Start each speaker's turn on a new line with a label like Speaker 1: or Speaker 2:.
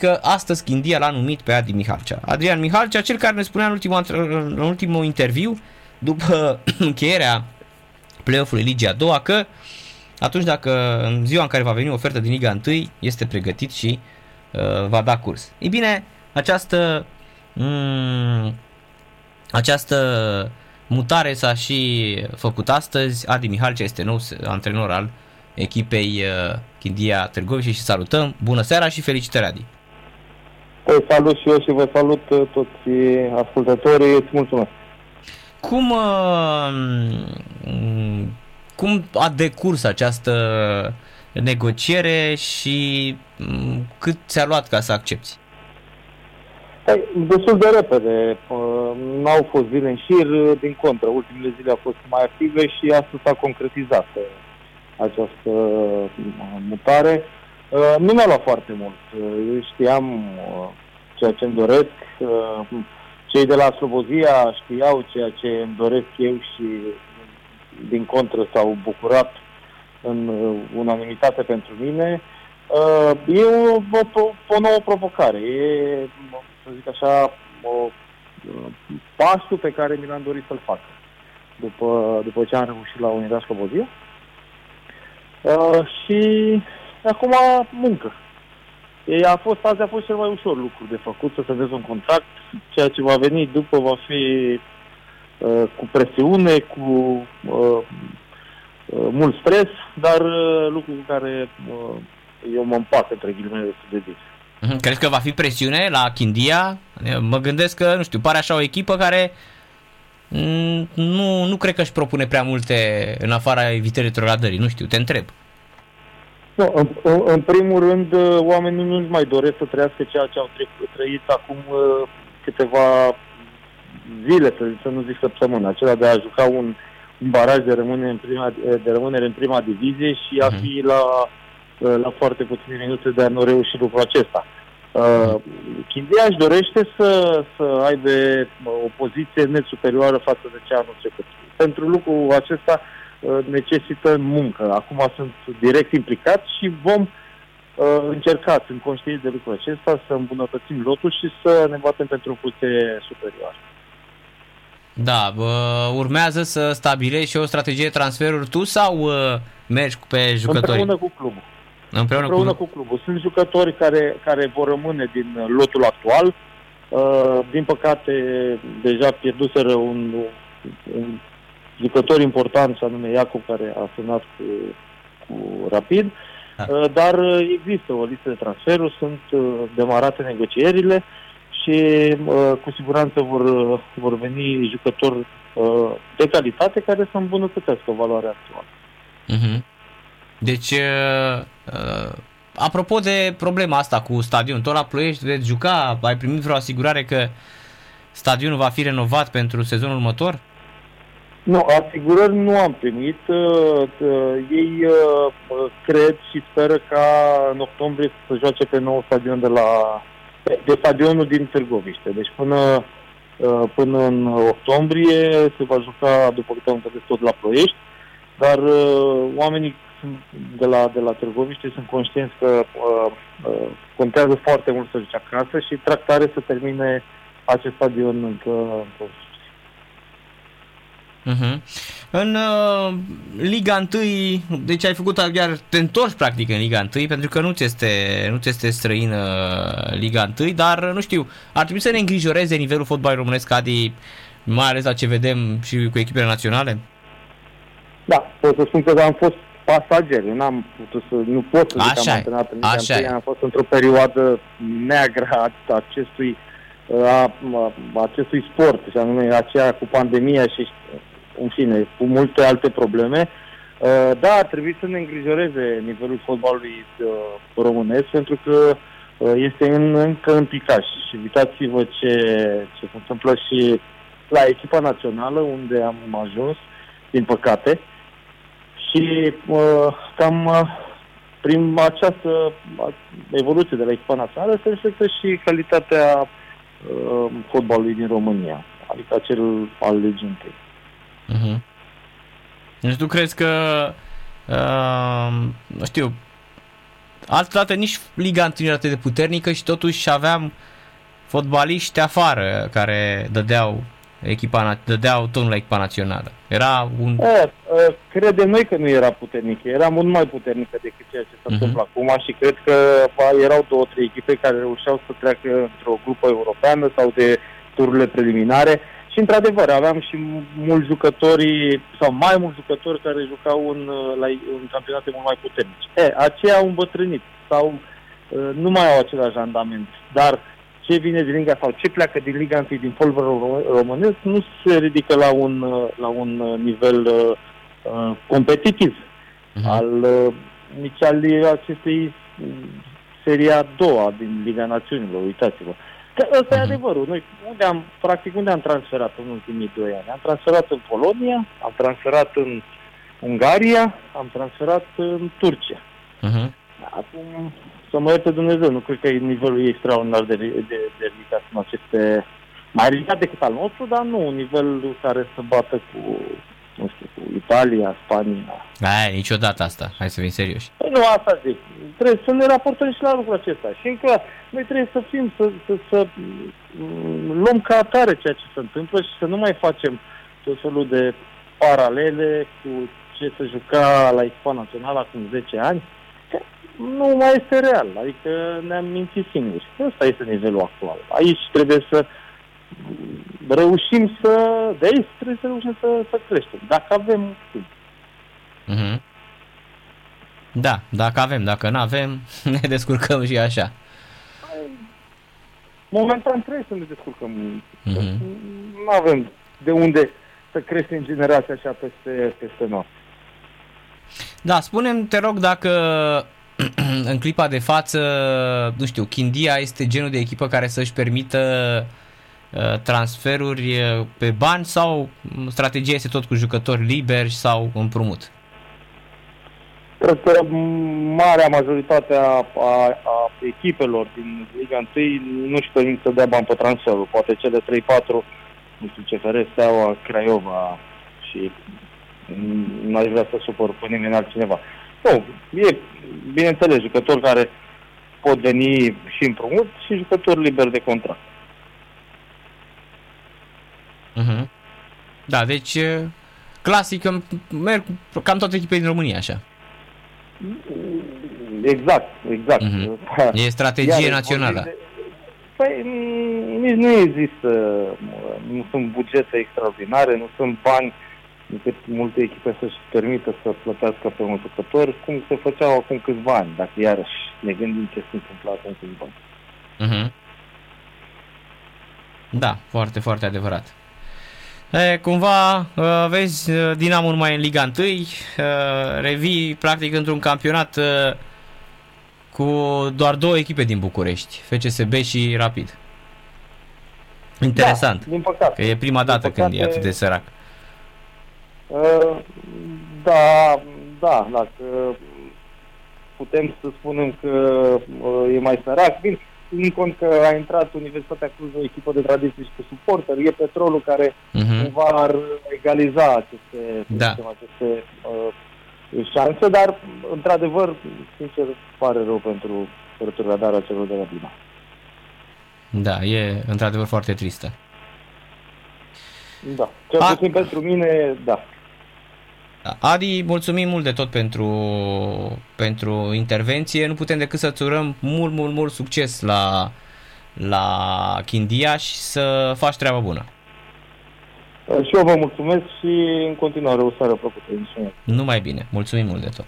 Speaker 1: că astăzi Chindia l-a numit pe Adi Mihalcea. Adrian Mihalcea, cel care ne spunea în ultimul, în ultimul interviu, după încheierea play-off-ului Ligii a doua, că atunci dacă în ziua în care va veni ofertă din Liga 1, este pregătit și uh, va da curs. Ei bine, această mm, această mutare s-a și făcut astăzi. Adi Mihalcea este nou antrenor al echipei uh, Chindia Târgoviște și salutăm. Bună seara și felicitări Adi!
Speaker 2: Te salut și eu și vă salut uh, toți ascultătorii. Îți mulțumesc!
Speaker 1: Cum, uh, cum a decurs această negociere și mm, cât ți-a luat ca să accepti?
Speaker 2: Păi, destul de repede. Uh, n-au fost zile în șir, din contră. Ultimele zile au fost mai active și astăzi s-a concretizat această mutare. Nu mi-a luat foarte mult. Eu știam ceea ce îmi doresc. Cei de la Slobozia știau ceea ce îmi doresc eu și din contră s-au bucurat în unanimitate pentru mine. E o, o, o nouă provocare. E, să zic așa, o, pasul pe care mi l-am dorit să-l fac după, după ce am reușit la Unitatea Slobozia. Uh, și acum muncă. Ei, a fost, azi a fost cel mai ușor lucru de făcut, să semnezi un contract. Ceea ce va veni după va fi uh, cu presiune, cu uh, uh, mult stres, dar uh, lucru cu care uh, eu mă împac între ghilimele destul de bine.
Speaker 1: Mhm. Crezi că va fi presiune la Chindia? Mă gândesc că, nu știu, pare așa o echipă care mm, nu, nu cred că își propune prea multe în afara evitării retrogradării. Nu știu, te întreb.
Speaker 2: Nu, în, în primul rând, uh, oamenii nu mai doresc să trăiască ceea ce au trăit acum uh, câteva zile, să, să nu zic săptămână, acela de a juca un, un baraj de rămânere în prima, de rămânere în prima divizie și a mhm. fi la, uh, la foarte puține minute de a nu reuși lucrul acesta. Uh, Chindia își dorește să, să aibă o poziție net superioară față de cea anul trecut. Pentru lucrul acesta uh, Uh, necesită muncă. Acum sunt direct implicat și vom uh, încerca, sunt conștienți de lucrul acesta, să îmbunătățim lotul și să ne batem pentru o poziție superioară.
Speaker 1: Da, bă, urmează să stabilești și o strategie de transferuri tu sau uh, mergi pe jucători?
Speaker 2: Împreună cu clubul.
Speaker 1: Împreună,
Speaker 2: Împreună cu... cu clubul. Sunt jucători care, care vor rămâne din lotul actual. Uh, din păcate, deja pierduseră un, un jucători importanți, anume Iacob, care a semnat cu, cu Rapid, da. Uh, dar uh, există o listă de transferuri, sunt uh, demarate negocierile și cu siguranță vor, vor veni jucători de calitate care să îmbunătățească valoarea actuală.
Speaker 1: Uh-huh. Deci, uh, apropo de problema asta cu stadionul, tot la Ploiești veți juca, ai primit vreo asigurare că stadionul va fi renovat pentru sezonul următor?
Speaker 2: Nu, asigurări nu am primit. Uh, uh, ei uh, cred și speră ca în octombrie să joace pe nou stadion de la de stadionul din Târgoviște. Deci până, până în octombrie se va juca, după câte am înțeles, tot la Ploiești, dar oamenii de la, de la Târgoviște sunt conștienți că uh, contează foarte mult să joace acasă și tractare să termine acest stadion încă, încă
Speaker 1: Uh-huh. În uh, Liga 1, deci ai făcut chiar te întorci practic în Liga 1, pentru că nu ți este, nu ți este străină Liga 1, dar nu știu, ar trebui să ne îngrijoreze nivelul fotbalului românesc, Adi, mai ales la ce vedem și cu echipele naționale?
Speaker 2: Da, pot să spun că am fost pasager, n-am putut să, nu pot să zic că am antrenat în Liga 1, am fost într-o perioadă neagră a acestui a, a acestui sport, și anume aceea cu pandemia și în fine, cu multe alte probleme. Uh, da, ar trebui să ne îngrijoreze nivelul fotbalului uh, românesc, pentru că uh, este în, încă în picaș. Și uitați-vă ce, ce se întâmplă și la echipa națională, unde am ajuns, din păcate. Și cam prin această evoluție de la echipa națională se reflectă și calitatea fotbalului din România, adică acel al legendei.
Speaker 1: Uh-huh. Deci tu crezi că, uh, nu știu, altădată nici Liga 1 nu era atât de puternică și totuși aveam fotbaliști afară care dădeau echipa, dădeau tonul la echipa națională. Era un...
Speaker 2: E, credem noi că nu era puternică, era mult mai puternică decât ceea ce se uh-huh. întâmplă acum și cred că erau două, trei echipe care reușeau să treacă într-o grupă europeană sau de tururile preliminare și într-adevăr aveam și mulți jucători sau mai mulți jucători care jucau în, la, în campionate mult mai puternice. E, aceia au îmbătrânit sau nu mai au același randament, dar uh, ce vine din Liga sau ce pleacă din Liga 1 din polverul românesc nu se ridică la un, la un nivel uh, competitiv uh-huh. al uh, nici al acestei seria a doua din Liga Națiunilor, uitați-vă. Că ăsta uh-huh. e mhm. adevărul. Noi unde am, practic, unde am transferat în ultimii doi ani? Am transferat în Polonia, am transferat în Ungaria, am transferat în Turcia. Uh-huh. Acum, să mă ierte Dumnezeu, nu cred că nivelul extraordinar de, de, de ridicat în aceste... Mai ridicat decât al nostru, dar nu un nivel care să bată cu, nu știu, cu Italia, Spania.
Speaker 1: Aia, niciodată asta. Hai să fim serioși.
Speaker 2: Păi nu, asta zic. Trebuie să ne raportăm și la lucrul acesta. Și încă noi trebuie să fim, să, să, să mm, luăm ca atare ceea ce se întâmplă și să nu mai facem tot felul de paralele cu ce se juca la echipa națională acum 10 ani nu mai este real. Adică ne-am mințit singuri. Ăsta este nivelul actual. Aici trebuie să reușim să... De aici trebuie să reușim să, să creștem. Dacă avem
Speaker 1: Mm-hmm. Da, dacă avem, dacă nu avem, ne descurcăm și așa.
Speaker 2: Momentan trebuie să ne descurcăm. Mm-hmm. Nu avem de unde să creștem generația așa peste, peste noastră.
Speaker 1: Da, spunem te rog, dacă în clipa de față, nu știu, Chindia este genul de echipă care să-și permită uh, transferuri uh, pe bani sau strategia este tot cu jucători liberi sau împrumut?
Speaker 2: Cred că marea majoritate a, a, a echipelor din Liga 1 nu-și permit să dea bani pe transferul. Poate cele 3-4, nu știu, CFR, Steaua, Craiova și nu aș vrea să supăr pe nimeni altcineva. Nu, e, bineînțeles, jucători care pot veni și împrumut și jucători liberi de contract.
Speaker 1: Uh-huh. Da, deci clasic, merg cam toate echipele din România așa.
Speaker 2: Exact, exact. Uh-huh.
Speaker 1: E strategie Iar, națională. De,
Speaker 2: păi nici nu există, nu sunt bugete extraordinare, nu sunt bani încât multe echipe să-și permită să plătească pe un jucător, cum se făceau acum câțiva ani, dacă iarăși ne gândim ce se întâmplă acum câțiva ani. Uh-huh.
Speaker 1: Da, foarte, foarte adevărat. E, cumva, uh, vezi, uh, Dinamo mai în Liga 1, uh, revii practic într-un campionat cu doar două echipe din București, FCSB și Rapid. Interesant.
Speaker 2: Da, din păcate.
Speaker 1: Că e prima dată păcate, când e atât de sărac.
Speaker 2: Uh, da, da, dacă putem să spunem că uh, e mai sărac. Bine, ținând cont că a intrat Universitatea Cluj o echipă de tradiție și cu suporter, e petrolul care uh-huh. cumva ar egaliza aceste, da. aceste uh, șanse, dar într-adevăr, sincer, pare rău pentru retrogradarea celor de la Bina.
Speaker 1: Da, e într-adevăr foarte tristă.
Speaker 2: Da, cel puțin pentru mine, da.
Speaker 1: Adi, mulțumim mult de tot pentru, pentru intervenție. Nu putem decât să-ți urăm mult, mult, mult succes la, la Chindia și să faci treaba bună.
Speaker 2: Și eu vă mulțumesc și în continuare o seară plăcută.
Speaker 1: Numai bine. Mulțumim mult de tot.